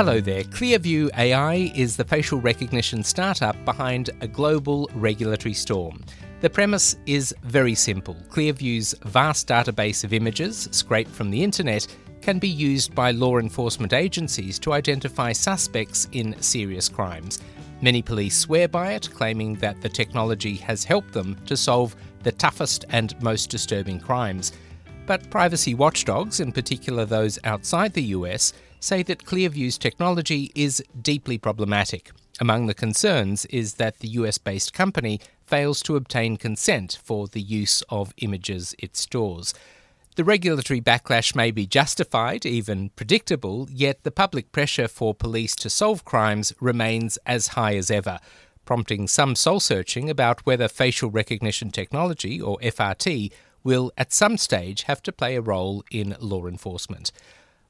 Hello there. Clearview AI is the facial recognition startup behind a global regulatory storm. The premise is very simple. Clearview's vast database of images, scraped from the internet, can be used by law enforcement agencies to identify suspects in serious crimes. Many police swear by it, claiming that the technology has helped them to solve the toughest and most disturbing crimes. But privacy watchdogs, in particular those outside the US, say that Clearview's technology is deeply problematic. Among the concerns is that the US based company fails to obtain consent for the use of images it stores. The regulatory backlash may be justified, even predictable, yet the public pressure for police to solve crimes remains as high as ever, prompting some soul searching about whether facial recognition technology, or FRT, will at some stage have to play a role in law enforcement.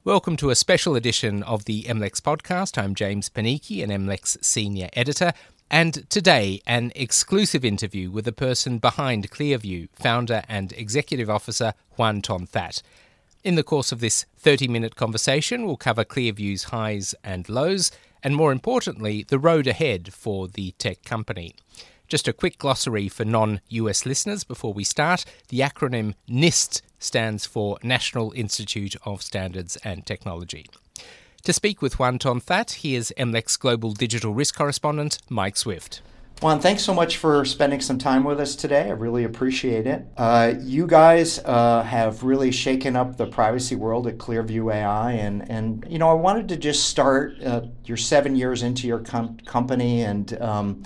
Welcome to a special edition of the MLEX podcast. I'm James Panichi, an MLEX senior editor, and today an exclusive interview with the person behind Clearview, founder and executive officer Hoan Ton That. In the course of this 30 minute conversation, we'll cover Clearview's highs and lows, and more importantly, the road ahead for the tech company. Just a quick glossary for non US listeners before we start. The acronym NIST stands for National Institute of Standards and Technology. To speak with Hoan Ton That, here's MLEX Global Digital Risk Correspondent Mike Swift. Hoan, thanks so much for spending some time with us today. I really appreciate it. Uh, you guys uh, have really shaken up the privacy world at Clearview AI, and and you know I wanted to just start. Uh, you're seven years into your com- company, and um,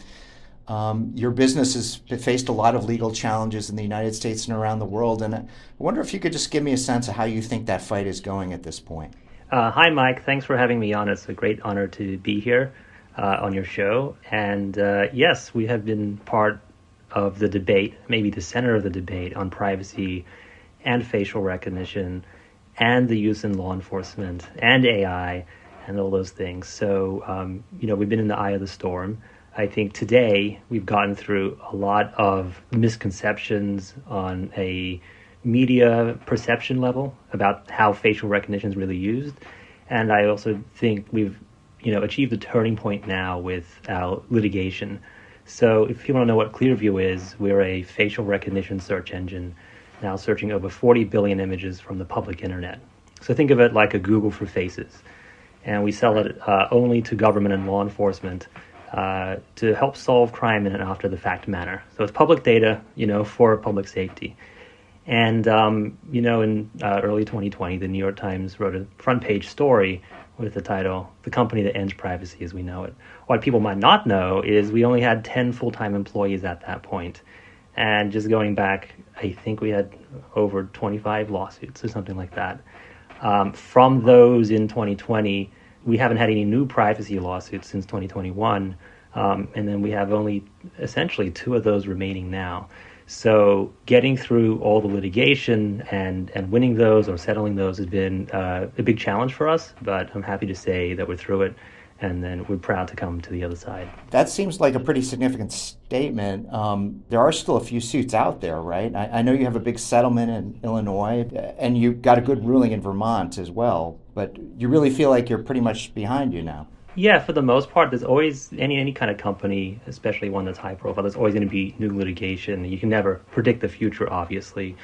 um, your business has faced a lot of legal challenges in the United States and around the world, and I wonder if you could just give me a sense of how you think that fight is going at this point. Uh, hi, Mike. Thanks for having me on. It's a great honor to be here uh, on your show. And uh, yes, we have been part of the debate, maybe the center of the debate on privacy and facial recognition and the use in law enforcement and AI and all those things. So, um, you know, we've been in the eye of the storm. I think today we've gotten through a lot of misconceptions on a media perception level about how facial recognition is really used. And I also think we've, you know, achieved a turning point now with our litigation. So if you want to know what Clearview is, we're a facial recognition search engine now searching over 40 billion images from the public internet. So think of it like a Google for faces. And we sell it uh, only to government and law enforcement uh, to help solve crime in an after the fact manner. So it's public data, you know, for public safety. And, um, you know, in uh, early 2020, the New York Times wrote a front page story with the title, The Company That Ends Privacy as We Know It. What people might not know is we only had 10 full time employees at that point. And just going back, I think we had over 25 lawsuits or something like that. Um, from those in 2020, we haven't had any new privacy lawsuits since 2021, um, and then we have only essentially two of those remaining now. So getting through all the litigation and, and winning those or settling those has been uh, a big challenge for us, but I'm happy to say that we're through it and then we're proud to come to the other side. That seems like a pretty significant statement. Um, there are still a few suits out there, right? I, I, know you have a big settlement in Illinois, and you got a good ruling in Vermont as well. But you really feel like you're pretty much behind you now. Yeah, for the most part, there's always any any kind of company, especially one that's high profile. There's always going to be new litigation. You can never predict the future, obviously,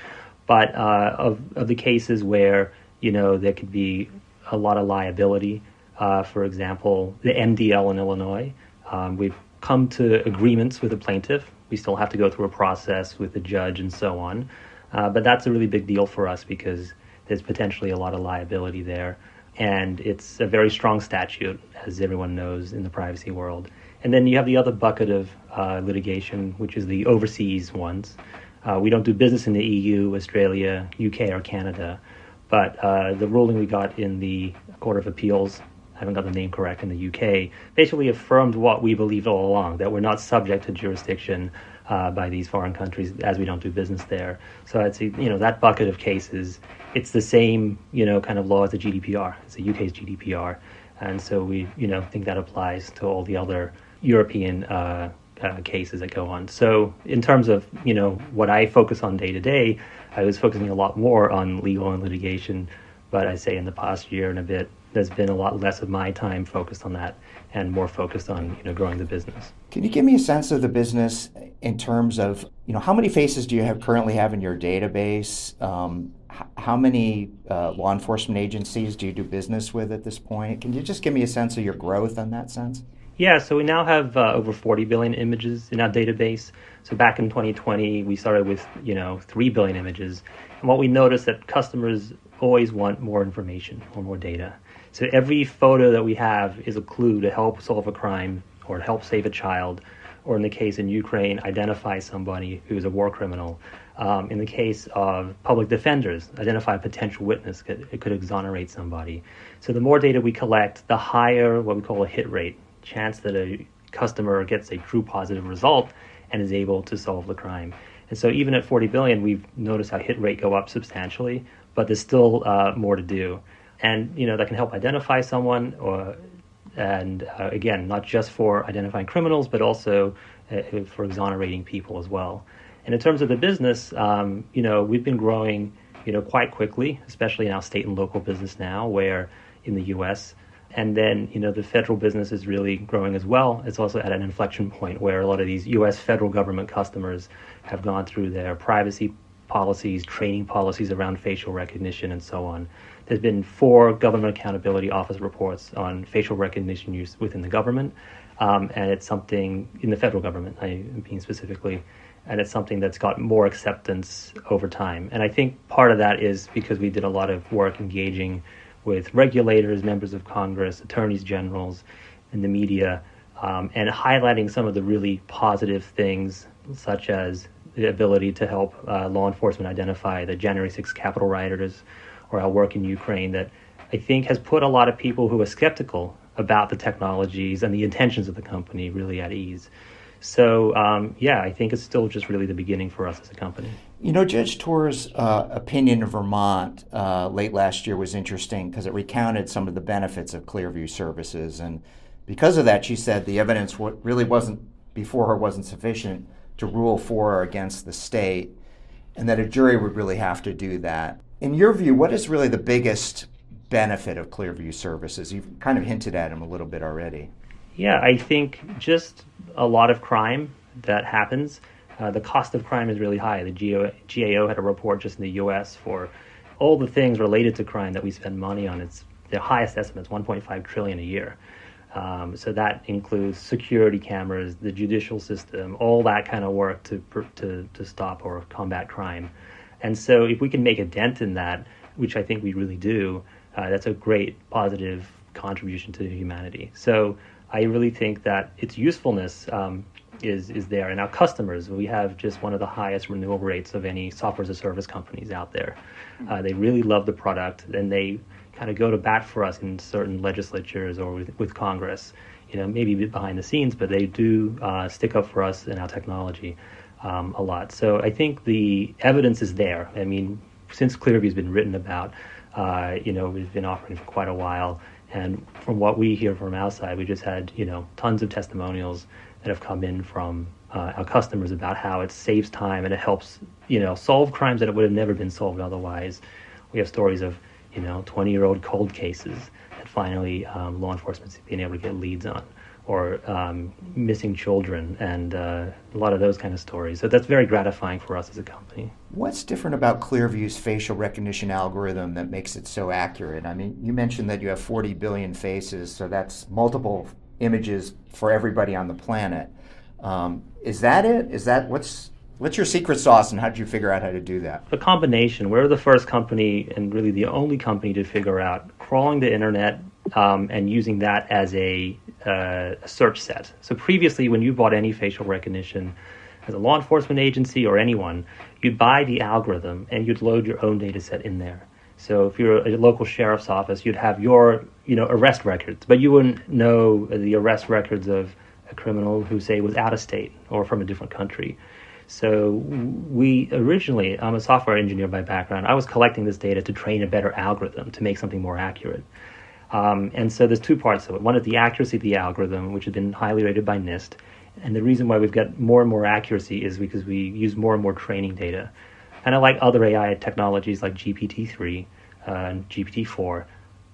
but uh, of of the cases where you know there could be a lot of liability uh, for example, the MDL in Illinois, um, we've come to agreements with the plaintiff. We still have to go through a process with the judge and so on. Uh, but that's a really big deal for us because there's potentially a lot of liability there. And it's a very strong statute, as everyone knows in the privacy world. And then you have the other bucket of uh, litigation, which is the overseas ones. Uh, we don't do business in the EU, Australia, UK, or Canada. But uh, the ruling we got in the Court of Appeals I haven't got the name correct in the UK, basically affirmed what we believed all along that we're not subject to jurisdiction uh, by these foreign countries as we don't do business there. So I'd say you know that bucket of cases, it's the same you know kind of law as the GDPR. It's the UK's GDPR, and so we you know think that applies to all the other European. Uh, uh, cases that go on. So, in terms of you know what I focus on day to day, I was focusing a lot more on legal and litigation. But I say in the past year and a bit, there's been a lot less of my time focused on that and more focused on you know growing the business. Can you give me a sense of the business in terms of you know how many faces do you have currently have in your database? Um, how many uh, law enforcement agencies do you do business with at this point? Can you just give me a sense of your growth in that sense? Yeah, so we now have uh, over 40 billion images in our database. So back in 2020, we started with you know 3 billion images, and what we noticed that customers always want more information or more data. So every photo that we have is a clue to help solve a crime or help save a child, or in the case in Ukraine, identify somebody who is a war criminal. Um, in the case of public defenders, identify a potential witness. It could exonerate somebody. So the more data we collect, the higher what we call a hit rate, chance that a customer gets a true positive result and is able to solve the crime. And so even at 40 billion, we've noticed our hit rate go up substantially, but there's still uh, more to do and you know that can help identify someone or and uh, again not just for identifying criminals but also uh, for exonerating people as well. And in terms of the business um, you know we've been growing you know quite quickly especially in our state and local business now where in the us and then you know the federal business is really growing as well. It's also at an inflection point where a lot of these us federal government customers have gone through their privacy policies training policies around facial recognition and so on there's been four Government Accountability Office reports on facial recognition use within the government, um, and it's something in the federal government, I mean specifically, and it's something that's got more acceptance over time. And I think part of that is because we did a lot of work engaging with regulators, members of Congress, attorneys generals, and the media, um, and highlighting some of the really positive things, such as the ability to help uh, law enforcement identify the January 6 Capitol rioters or our work in Ukraine that I think has put a lot of people who are skeptical about the technologies and the intentions of the company really at ease. So, um, yeah, I think it's still just really the beginning for us as a company. You know, Judge Toor's uh, opinion in Vermont uh, late last year was interesting because it recounted some of the benefits of Clearview services. And because of that, she said the evidence really wasn't, before her, wasn't sufficient to rule for or against the state, and that a jury would really have to do that in your view, what is really the biggest benefit of Clearview services? You've kind of hinted at them a little bit already. Yeah, I think just a lot of crime that happens. Uh, the cost of crime is really high. The GAO, GAO had a report just in the U.S. for all the things related to crime that we spend money on. It's the highest estimate is 1.5 trillion a year. Um, so that includes security cameras, the judicial system, all that kind of work to to to stop or combat crime. And so if we can make a dent in that, which I think we really do, uh, that's a great positive contribution to humanity. So I really think that its usefulness um, is is there. And our customers, we have just one of the highest renewal rates of any software as a service companies out there. Uh, they really love the product, and they kind of go to bat for us in certain legislatures or with, with Congress. You know, maybe behind the scenes, but they do uh, stick up for us and our technology um, a lot. So I think the evidence is there. I mean, since Clearview has been written about, uh, you know, we've been offering for quite a while. And from what we hear from outside, we just had, you know, tons of testimonials that have come in from uh, our customers about how it saves time and it helps, you know, solve crimes that it would have never been solved otherwise. We have stories of, you know, 20 year old cold cases that finally um, law enforcement's been able to get leads on or um, missing children and uh, a lot of those kind of stories. So that's very gratifying for us as a company. What's different about Clearview's facial recognition algorithm that makes it so accurate? I mean, you mentioned that you have 40 billion faces, so that's multiple images for everybody on the planet. Um, is that it? Is that what's What's your secret sauce, and how did you figure out how to do that? A combination. We're the first company, and really the only company, to figure out crawling the internet um, and using that as a, uh, a search set. So previously, when you bought any facial recognition as a law enforcement agency or anyone, you'd buy the algorithm and you'd load your own data set in there. So if you're a local sheriff's office, you'd have your you know arrest records, but you wouldn't know the arrest records of a criminal who say was out of state or from a different country. So we originally, I'm a software engineer by background. I was collecting this data to train a better algorithm to make something more accurate. Um, and so there's two parts of it. One is the accuracy of the algorithm, which has been highly rated by NIST. And the reason why we've got more and more accuracy is because we use more and more training data. And I like other AI technologies like GPT-3 uh, and GPT-4,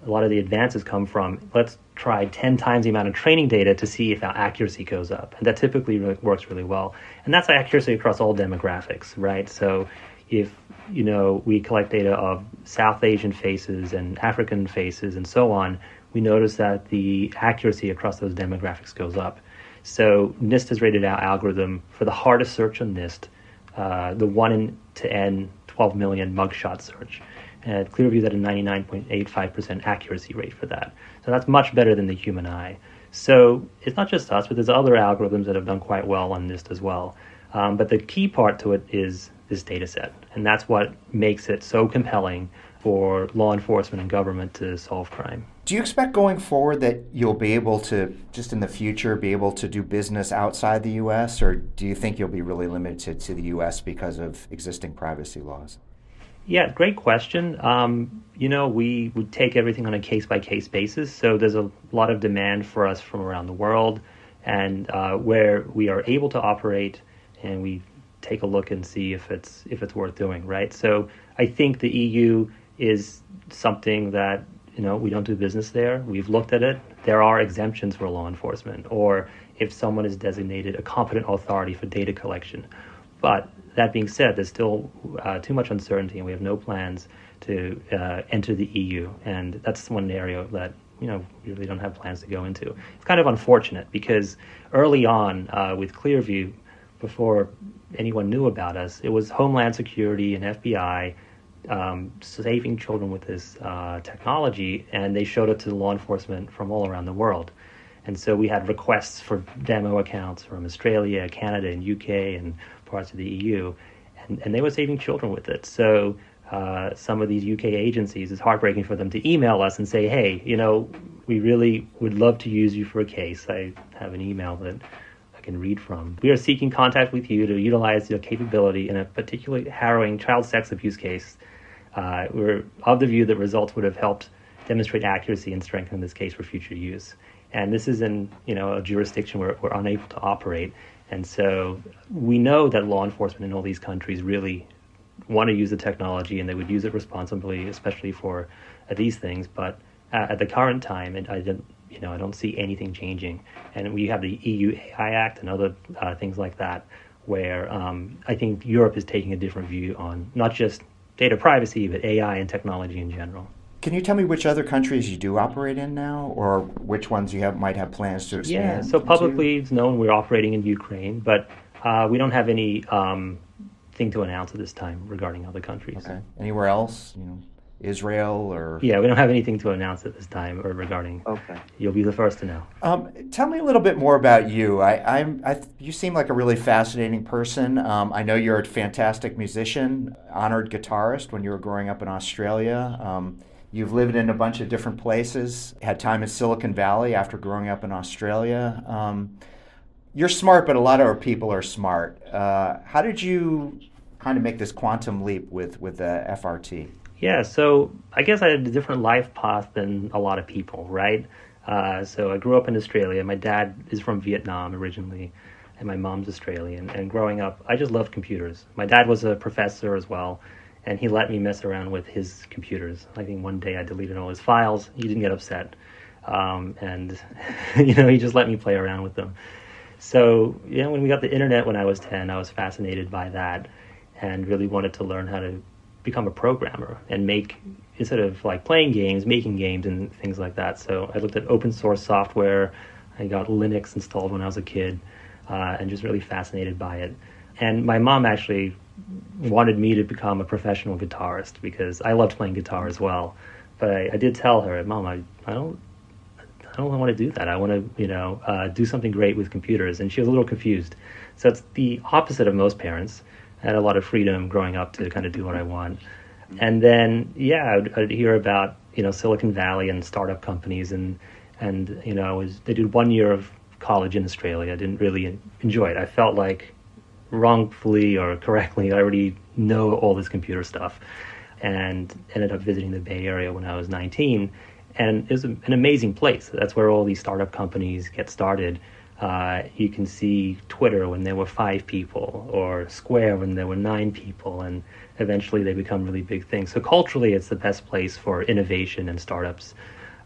a lot of the advances come from let's try 10 times the amount of training data to see if our accuracy goes up. And that typically works really well. And that's accuracy across all demographics, right? So if you know we collect data of South Asian faces and African faces and so on, we notice that the accuracy across those demographics goes up. So NIST has rated our algorithm for the hardest search on NIST, uh, the one to n 12 million mugshot search. And Clearview's at a 99.85% accuracy rate for that. So that's much better than the human eye. So it's not just us, but there's other algorithms that have done quite well on NIST as well. Um, but the key part to it is this data set. And that's what makes it so compelling for law enforcement and government to solve crime. Do you expect going forward that you'll be able to, just in the future, be able to do business outside the U.S., or do you think you'll be really limited to the U.S. because of existing privacy laws? Yeah, great question. Um, you know, we would take everything on a case by case basis. So there's a lot of demand for us from around the world, and uh, where we are able to operate, and we take a look and see if it's if it's worth doing. Right. So I think the EU is something that you know we don't do business there. We've looked at it. There are exemptions for law enforcement, or if someone is designated a competent authority for data collection. But that being said, there's still uh, too much uncertainty, and we have no plans to uh, enter the EU. And that's one area that you know we really don't have plans to go into. It's kind of unfortunate because early on uh, with Clearview, before anyone knew about us, it was Homeland Security and FBI um, saving children with this uh, technology, and they showed it to law enforcement from all around the world. And so we had requests for demo accounts from Australia, Canada, and UK, and parts of the EU, and, and they were saving children with it. So uh, some of these UK agencies, it's heartbreaking for them to email us and say, hey, you know, we really would love to use you for a case. I have an email that can read from. We are seeking contact with you to utilize your capability in a particularly harrowing child sex abuse case. Uh, we're of the view that results would have helped demonstrate accuracy and strengthen this case for future use. And this is in you know a jurisdiction where we're unable to operate. And so we know that law enforcement in all these countries really want to use the technology and they would use it responsibly, especially for uh, these things. But uh, at the current time, it, I don't, you know, I don't see anything changing. And we have the EU AI Act and other uh, things like that, where um, I think Europe is taking a different view on not just data privacy, but AI and technology in general. Can you tell me which other countries you do operate in now, or which ones you have might have plans to expand? Yeah, so publicly it's known we're operating in Ukraine, but uh, we don't have any um, thing to announce at this time regarding other countries. Okay. Anywhere else? You know, Israel or? Yeah, we don't have anything to announce at this time or regarding. Okay. You'll be the first to know. Um, tell me a little bit more about you. I, I'm, I, you seem like a really fascinating person. Um, I know you're a fantastic musician, honored guitarist when you were growing up in Australia. Um, You've lived in a bunch of different places, had time in Silicon Valley after growing up in Australia. Um, you're smart, but a lot of our people are smart. Uh, how did you kind of make this quantum leap with, with the FRT? Yeah, so I guess I had a different life path than a lot of people, right? Uh, so I grew up in Australia. My dad is from Vietnam originally, and my mom's Australian. And growing up, I just loved computers. My dad was a professor as well, and he let me mess around with his computers. I think one day I deleted all his files. He didn't get upset, um, and you know he just let me play around with them. So know, when we got the internet when I was ten, I was fascinated by that, and really wanted to learn how to become a programmer and make instead of like playing games, making games and things like that. So I looked at open source software. I got Linux installed when I was a kid, uh, and just really fascinated by it. And my mom actually wanted me to become a professional guitarist because I loved playing guitar as well. But I, I did tell her, Mom, I, I don't I don't want to do that. I want to, you know, uh, do something great with computers. And she was a little confused. So it's the opposite of most parents. I had a lot of freedom growing up to kind of do what I want. And then, yeah, I'd, I'd hear about, you know, Silicon Valley and startup companies. And, and you know, I was, they did one year of college in Australia. I didn't really enjoy it. I felt like wrongfully or correctly, I already know all this computer stuff, and ended up visiting the Bay Area when I was 19. And it was an amazing place. That's where all these startup companies get started. Uh, you can see Twitter when there were five people, or Square when there were nine people, and eventually they become really big things. So culturally, it's the best place for innovation and startups.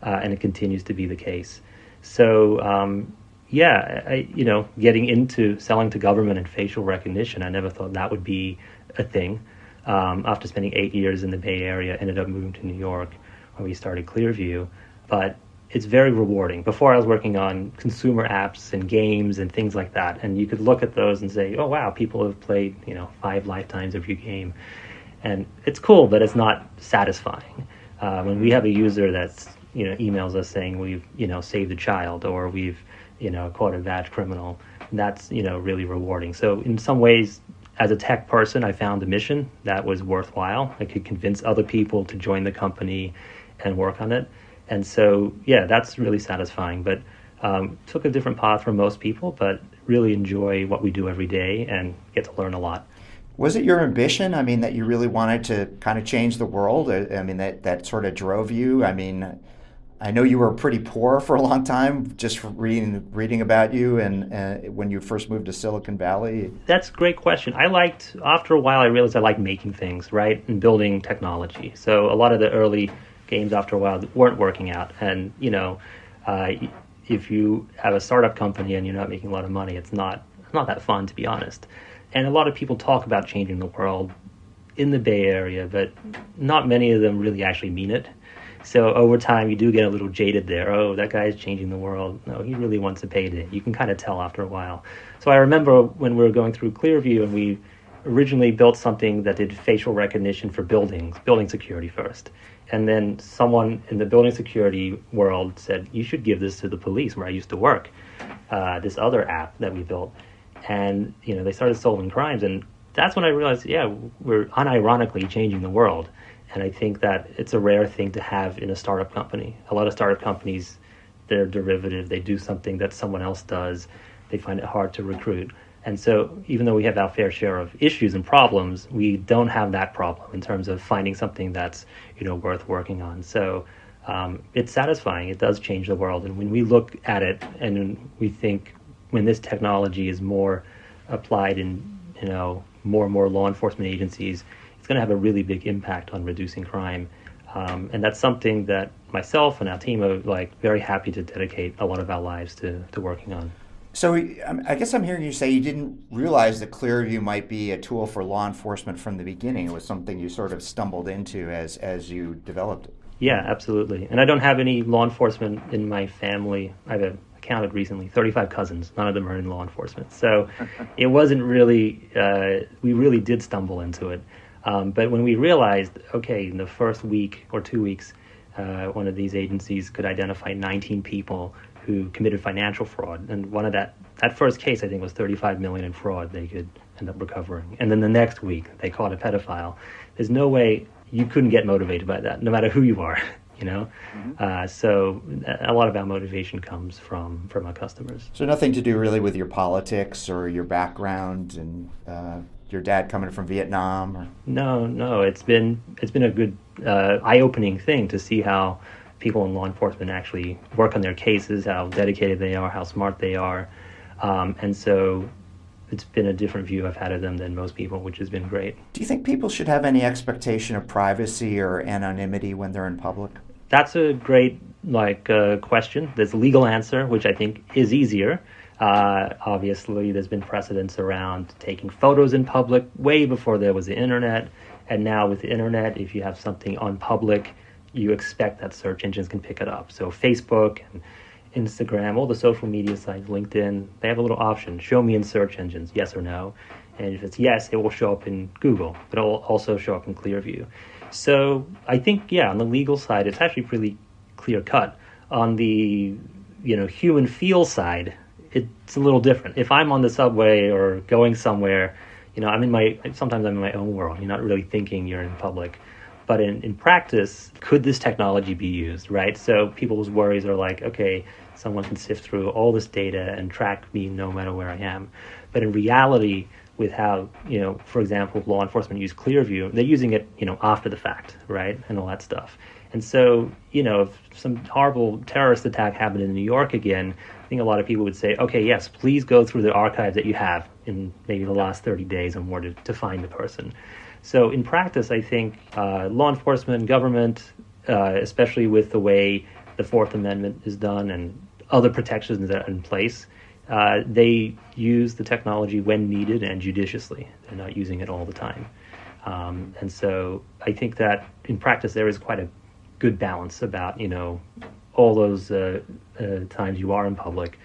uh, and it continues to be the case. So, um, yeah, I, you know, getting into selling to government and facial recognition, I never thought that would be a thing. Um, after spending eight years in the Bay Area, ended up moving to New York, where we started Clearview. But it's very rewarding. Before I was working on consumer apps and games and things like that, and you could look at those and say, "Oh wow, people have played you know five lifetimes of your game," and it's cool, but it's not satisfying. Uh, when we have a user that's you know emails us saying we've you know saved a child or we've you know caught a bad criminal, that's you know really rewarding. So in some ways, as a tech person, I found a mission that was worthwhile. I could convince other people to join the company and work on it and so yeah, that's really satisfying. But um, took a different path from most people, but really enjoy what we do every day and get to learn a lot. Was it your ambition? I mean, that you really wanted to kind of change the world. I mean, that that sort of drove you. I mean, I know you were pretty poor for a long time, just reading reading about you and uh, when you first moved to Silicon Valley. That's a great question. I liked after a while. I realized I liked making things, right, and building technology. So a lot of the early games after a while that weren't working out. And you know, uh, if you have a startup company and you're not making a lot of money, it's not not that fun to be honest. And a lot of people talk about changing the world in the Bay Area, but not many of them really actually mean it. So over time, you do get a little jaded there. Oh, that guy is changing the world. No, he really wants a payday. You can kind of tell after a while. So I remember when we were going through Clearview and we originally built something that did facial recognition for buildings, building security first and then someone in the building security world said you should give this to the police where i used to work uh, this other app that we built. And you know they started solving crimes. And that's when i realized yeah we're unironically changing the world. And i think that it's a rare thing to have in a startup company. A lot of startup companies they're derivative. They do something that someone else does. They find it hard to recruit and so, even though we have our fair share of issues and problems, we don't have that problem in terms of finding something that's you know worth working on. So, um, it's satisfying. It does change the world. And when we look at it and we think when this technology is more applied in you know more and more law enforcement agencies, it's going to have a really big impact on reducing crime. Um, and that's something that myself and our team are like very happy to dedicate a lot of our lives to, to working on. So I guess I'm hearing you say you didn't realize that Clearview might be a tool for law enforcement from the beginning. It was something you sort of stumbled into as as you developed it. Yeah, absolutely. And I don't have any law enforcement in my family. I've counted recently 35 cousins. None of them are in law enforcement. So it wasn't really. Uh, we really did stumble into it. Um, but when we realized, okay, in the first week or two weeks, uh, one of these agencies could identify 19 people who committed financial fraud, and one of that that first case I think was 35 million in fraud they could end up recovering, and then the next week they caught a pedophile. There's no way you couldn't get motivated by that, no matter who you are. You know, mm-hmm. uh, so a lot of our motivation comes from from our customers. So nothing to do really with your politics or your background and uh, your dad coming from Vietnam. Or... No, no, it's been it's been a good uh, eye opening thing to see how people in law enforcement actually work on their cases, how dedicated they are, how smart they are. Um, and so it's been a different view I've had of them than most people, which has been great. Do you think people should have any expectation of privacy or anonymity when they're in public? That's a great like uh, question. There's a legal answer, which I think is easier. Uh, obviously, there's been precedents around taking photos in public way before there was the internet, and now with the internet, if you have something on public, you expect that search engines can pick it up. So Facebook and Instagram, all the social media sites, LinkedIn, they have a little option: show me in search engines, yes or no. And if it's yes, it will show up in Google, but it will also show up in Clearview. So I think, yeah, on the legal side, it's actually pretty clear cut. On the you know human feel side, it's a little different. If I'm on the subway or going somewhere, you know, I'm in my sometimes I'm in my own world. You're not really thinking you're in public. But in, in practice, could this technology be used, right? So people's worries are like, okay, someone can sift through all this data and track me no matter where I am. But in reality, with how, you know, for example, law enforcement use Clearview, they're using it, you know, after the fact, right? And all that stuff. And so, you know, if some horrible terrorist attack happened in New York again, I think a lot of people would say, okay, yes, please go through the archives that you have in maybe the last 30 days or more to, to find the person. So in practice, I think uh, law enforcement, government, uh, especially with the way the Fourth Amendment is done and other protections that are in place, uh, they use the technology when needed and judiciously. They're not using it all the time. Um, and so I think that in practice there is quite a good balance about you know all those uh, uh, times you are in public,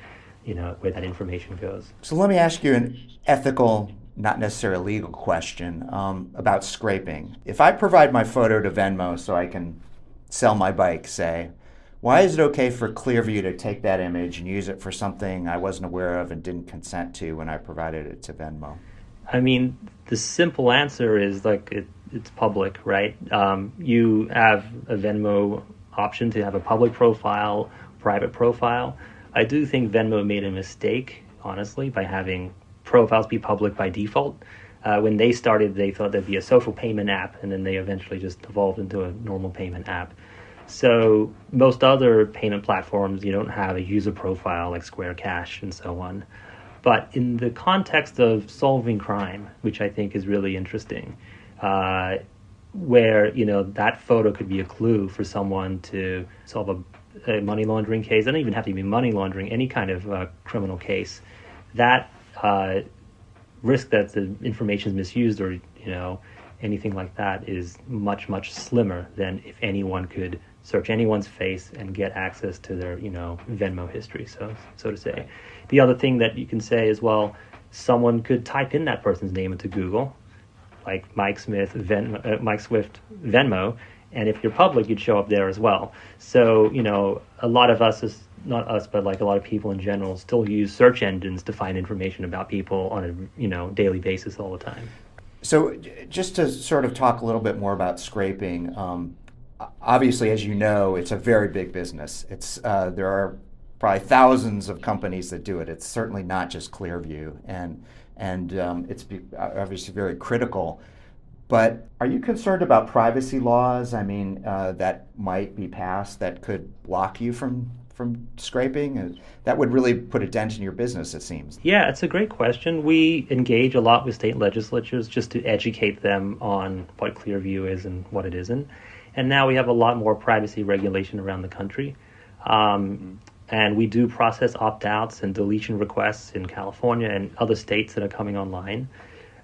you know where that information goes. So let me ask you an ethical, not necessarily a legal question um, about scraping. If I provide my photo to Venmo so I can sell my bike, say, why is it okay for Clearview to take that image and use it for something I wasn't aware of and didn't consent to when I provided it to Venmo? I mean, the simple answer is like it, it's public, right? Um, you have a Venmo option to have a public profile, private profile. I do think Venmo made a mistake, honestly, by having profiles be public by default. Uh, when they started, they thought there'd be a social payment app, and then they eventually just evolved into a normal payment app. So most other payment platforms, you don't have a user profile like Square Cash and so on. But in the context of solving crime, which I think is really interesting, uh, where you know that photo could be a clue for someone to solve a, a money laundering case. It doesn't even have to be money laundering, any kind of uh, criminal case. That uh, risk that the information is misused or you know anything like that is much much slimmer than if anyone could search anyone's face and get access to their you know Venmo history so so to say. The other thing that you can say is well someone could type in that person's name into Google like Mike Smith Ven, uh, Mike Swift Venmo and if you're public you'd show up there as well so you know a lot of us is not us but like a lot of people in general still use search engines to find information about people on a you know daily basis all the time so just to sort of talk a little bit more about scraping um, obviously, as you know, it's a very big business. It's uh, there are probably thousands of companies that do it. It's certainly not just Clearview, and and um, it's obviously very critical. But are you concerned about privacy laws? I mean, uh, that might be passed that could block you from from scraping? That would really put a dent in your business, it seems. Yeah, it's a great question. We engage a lot with state legislatures just to educate them on what Clearview is and what it isn't. And now we have a lot more privacy regulation around the country. Um, and we do process opt outs and deletion requests in California and other states that are coming online.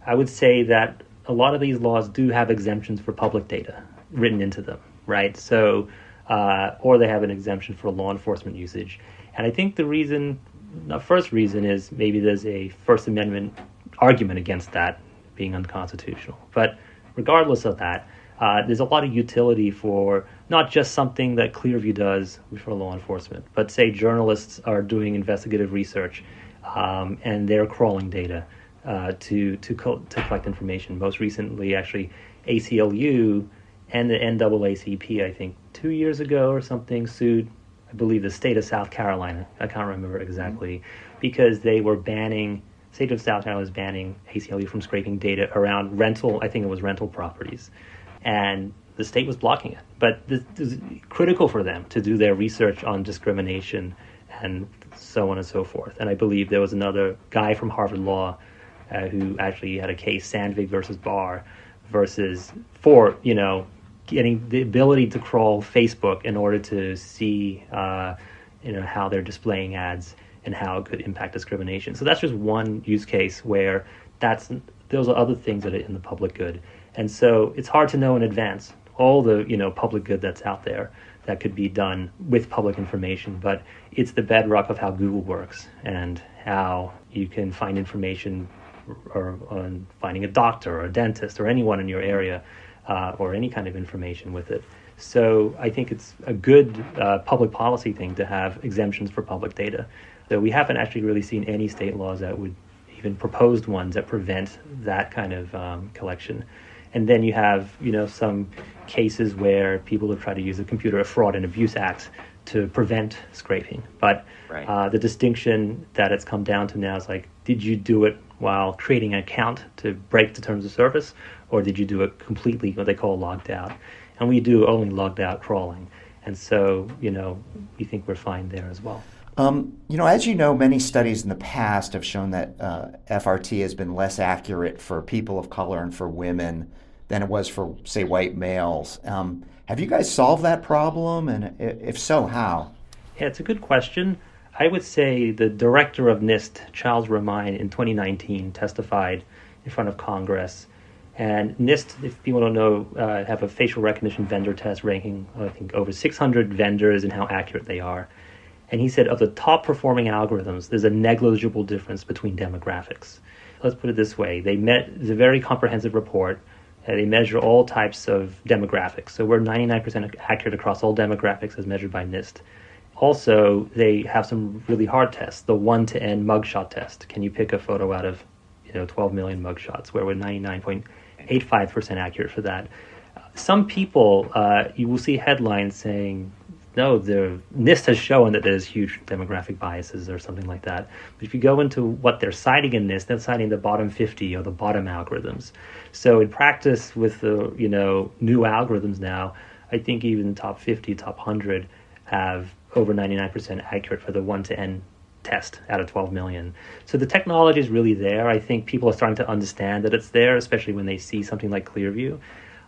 I would say that a lot of these laws do have exemptions for public data written into them, right? So, uh, or they have an exemption for law enforcement usage. And I think the reason, the first reason is maybe there's a First Amendment argument against that being unconstitutional. But regardless of that, uh, there's a lot of utility for not just something that Clearview does for law enforcement, but say journalists are doing investigative research um, and they're crawling data uh, to to, co- to collect information. Most recently, actually, ACLU and the NAACP, I think, two years ago or something, sued, I believe, the state of South Carolina. I can't remember exactly, because they were banning state of South Carolina was banning ACLU from scraping data around rental. I think it was rental properties and the state was blocking it. But this, this is critical for them to do their research on discrimination and so on and so forth. And I believe there was another guy from Harvard Law uh, who actually had a case, Sandvig versus Barr, versus for you know getting the ability to crawl Facebook in order to see uh, you know how they're displaying ads and how it could impact discrimination. So that's just one use case where that's those are other things that are in the public good. And so it's hard to know in advance all the you know public good that's out there that could be done with public information, but it's the bedrock of how Google works and how you can find information or on finding a doctor or a dentist or anyone in your area uh, or any kind of information with it. So I think it's a good uh, public policy thing to have exemptions for public data. So we haven't actually really seen any state laws that would even proposed ones that prevent that kind of um, collection and then you have you know some cases where people have tried to use the Computer Fraud and Abuse Act to prevent scraping. But right. uh, the distinction that it's come down to now is like, did you do it while creating an account to break the terms of service, or did you do it completely what they call logged out? And we do only logged out crawling, and so you know we think we're fine there as well. Um, you know, as you know, many studies in the past have shown that uh, FRT has been less accurate for people of color and for women than it was for, say, white males. Um, have you guys solved that problem? And if so, how? Yeah, it's a good question. I would say the director of NIST, Charles Romine, in 2019 testified in front of Congress. And NIST, if people don't know, uh, have a facial recognition vendor test ranking, I think, over 600 vendors and how accurate they are. And he said of the top performing algorithms, there's a negligible difference between demographics. Let's put it this way they met, a very comprehensive report. Uh, they measure all types of demographics. So we're 99% accurate across all demographics as measured by NIST. Also, they have some really hard tests. The one to n mugshot test. Can you pick a photo out of, you know, 12 million mugshots? Where we're 99.85% accurate for that. Some people, uh, you will see headlines saying no, the NIST has shown that there's huge demographic biases or something like that. But if you go into what they're citing in NIST, they're citing the bottom 50 or the bottom algorithms. So in practice, with the you know new algorithms now, I think even the top 50, top 100 have over 99% accurate for the one to n test out of 12 million. So the technology is really there. I think people are starting to understand that it's there, especially when they see something like Clearview.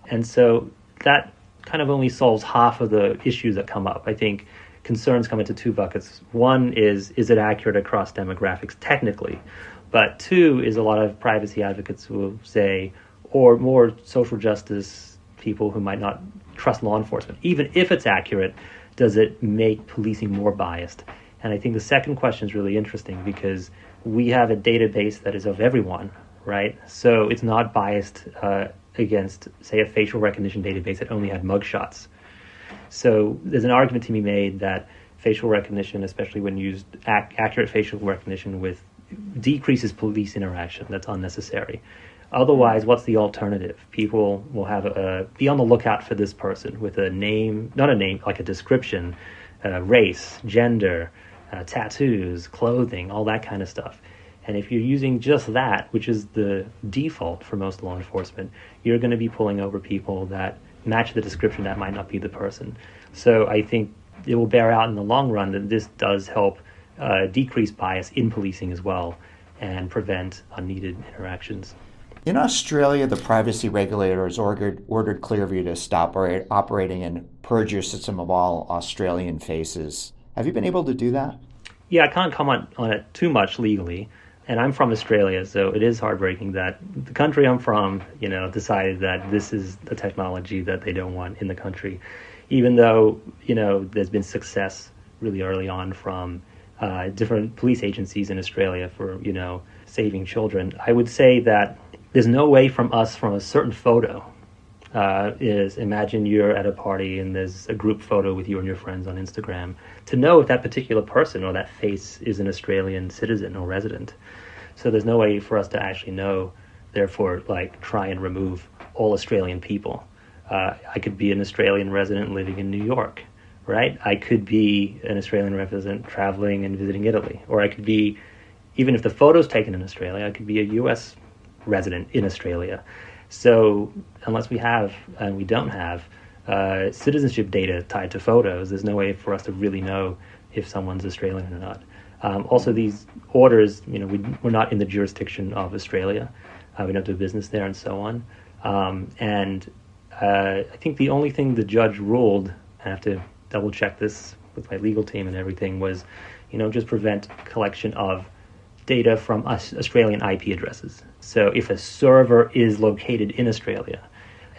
And so that kind of only solves half of the issues that come up. I think concerns come into two buckets. One is is it accurate across demographics technically? But two is a lot of privacy advocates will say, or more social justice people who might not trust law enforcement. Even if it's accurate, does it make policing more biased? And I think the second question is really interesting because we have a database that is of everyone, right? So it's not biased uh, against, say, a facial recognition database that only had mugshots. So there's an argument to be made that facial recognition, especially when used ac- accurate facial recognition with decreases police interaction. That's unnecessary. Otherwise, what's the alternative? People will have a, be on the lookout for this person with a name, not a name, like a description, uh, race, gender, uh, tattoos, clothing, all that kind of stuff. And if you're using just that, which is the default for most law enforcement, you're going to be pulling over people that match the description that might not be the person. So I think it will bear out in the long run that this does help uh, decrease bias in policing as well and prevent unneeded interactions. In Australia, the privacy regulators ordered, ordered Clearview to stop operating and purge your system of all Australian faces. Have you been able to do that? Yeah, I can't comment on it too much legally and I'm from Australia, so it is heartbreaking that the country I'm from, you know, decided that this is the technology that they don't want in the country, even though you know there's been success really early on from uh, different police agencies in Australia for you know saving children. I would say that there's no way from us from a certain photo. Uh, is imagine you're at a party and there's a group photo with you and your friends on Instagram to know if that particular person or that face is an Australian citizen or resident. So there's no way for us to actually know, therefore, like try and remove all Australian people. Uh, I could be an Australian resident living in New York, right? I could be an Australian resident traveling and visiting Italy, or I could be, even if the photo's taken in Australia, I could be a U.S. resident in Australia. So unless we have, and we don't have, uh, citizenship data tied to photos, there's no way for us to really know if someone's Australian or not. Um, also, these orders, you know, we, are not in the jurisdiction of Australia. Uh, we don't do business there and so on. Um, and uh, I think the only thing the judge ruled, I have to double check this with my legal team and everything, was, you know, just prevent collection of data from Australian IP addresses. So if a server is located in Australia,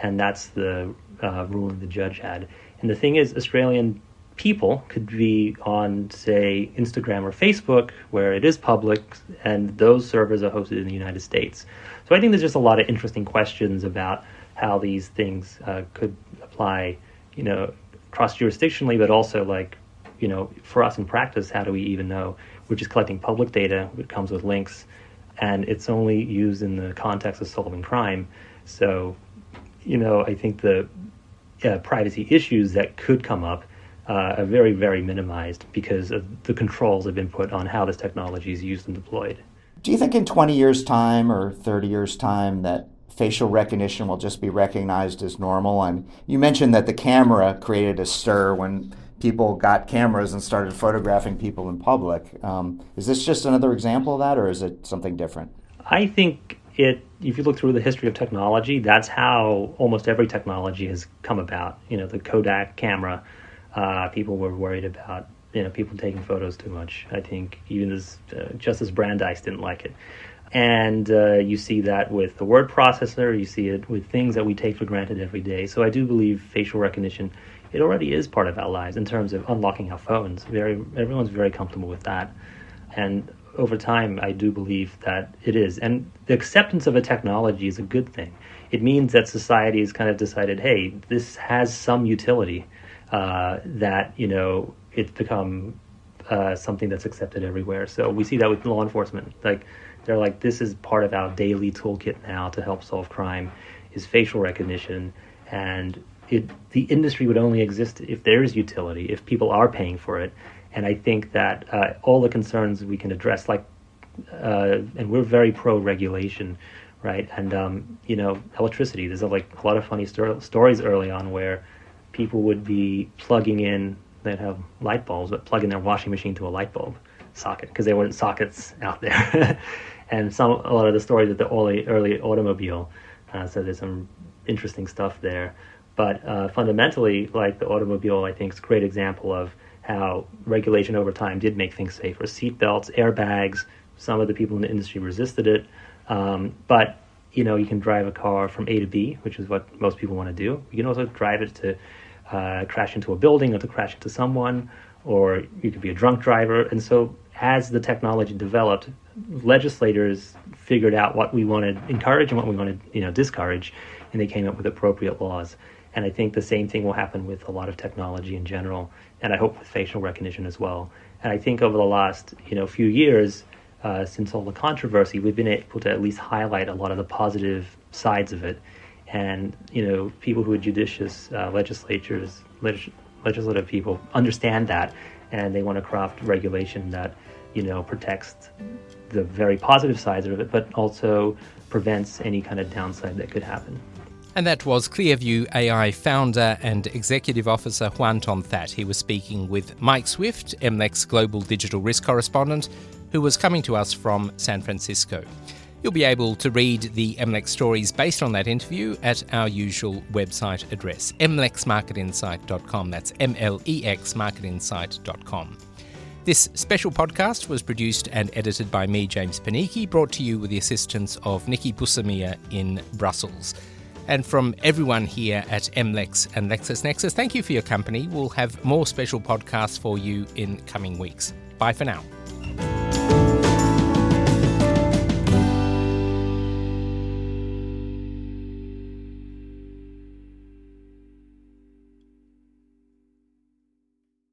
and that's the uh, ruling the judge had. And the thing is, Australian people could be on, say, Instagram or Facebook, where it is public, and those servers are hosted in the United States. So I think there's just a lot of interesting questions about how these things uh, could apply, you know, cross jurisdictionally, but also like, you know, for us in practice, how do we even know? We're just collecting public data, it comes with links, and it's only used in the context of solving crime. So, you know, I think the uh, privacy issues that could come up uh, are very, very minimized because of the controls have been put on how this technology is used and deployed. Do you think in 20 years' time or 30 years' time that facial recognition will just be recognized as normal? And you mentioned that the camera created a stir when people got cameras and started photographing people in public. Um, is this just another example of that, or is it something different? I think it if you look through the history of technology, that's how almost every technology has come about. You know, the Kodak camera, uh, people were worried about you know people taking photos too much. I think even as uh, Justice Brandeis didn't like it. And uh, you see that with the word processor, you see it with things that we take for granted every day. So I do believe facial recognition, it already is part of our lives in terms of unlocking our phones. Very, everyone's very comfortable with that. And over time, I do believe that it is. And the acceptance of a technology is a good thing. It means that society has kind of decided, hey, this has some utility. Uh, that you know, it's become uh, something that's accepted everywhere. So we see that with law enforcement. Like they're like, this is part of our daily toolkit now to help solve crime, is facial recognition, and it the industry would only exist if there is utility, if people are paying for it, and I think that uh, all the concerns we can address, like, uh, and we're very pro regulation, right? And um, you know, electricity. There's a, like a lot of funny sto- stories early on where people would be plugging in. They'd have light bulbs, but plug in their washing machine to a light bulb socket because there weren't sockets out there. and some a lot of the stories of the early early automobile. Uh, so there's some interesting stuff there. But uh, fundamentally, like the automobile, I think is a great example of how regulation over time did make things safer. Seatbelts, airbags. Some of the people in the industry resisted it, um, but you know you can drive a car from A to B, which is what most people want to do. You can also drive it to uh, crash into a building or to crash into someone, or you could be a drunk driver. And so, as the technology developed, legislators figured out what we wanted to encourage and what we wanted you know discourage, and they came up with appropriate laws. And I think the same thing will happen with a lot of technology in general, and I hope with facial recognition as well. And I think over the last you know few years, uh, since all the controversy, we've been able to at least highlight a lot of the positive sides of it. And you know, people who are judicious uh, legislatures, leg- legislative people, understand that, and they want to craft regulation that you know protects the very positive sides of it, but also prevents any kind of downside that could happen. And that was Clearview AI founder and executive officer Hoan Ton-That. He was speaking with Mike Swift, MLex's global digital risk correspondent, who was coming to us from San Francisco. You'll be able to read the MLEX stories based on that interview at our usual website address, mlexmarketinsight.com. That's M L E X marketinsight.com. This special podcast was produced and edited by me, James Panichi, brought to you with the assistance of Nikki Bussamia in Brussels. And from everyone here at MLEX and LexisNexis, thank you for your company. We'll have more special podcasts for you in coming weeks. Bye for now.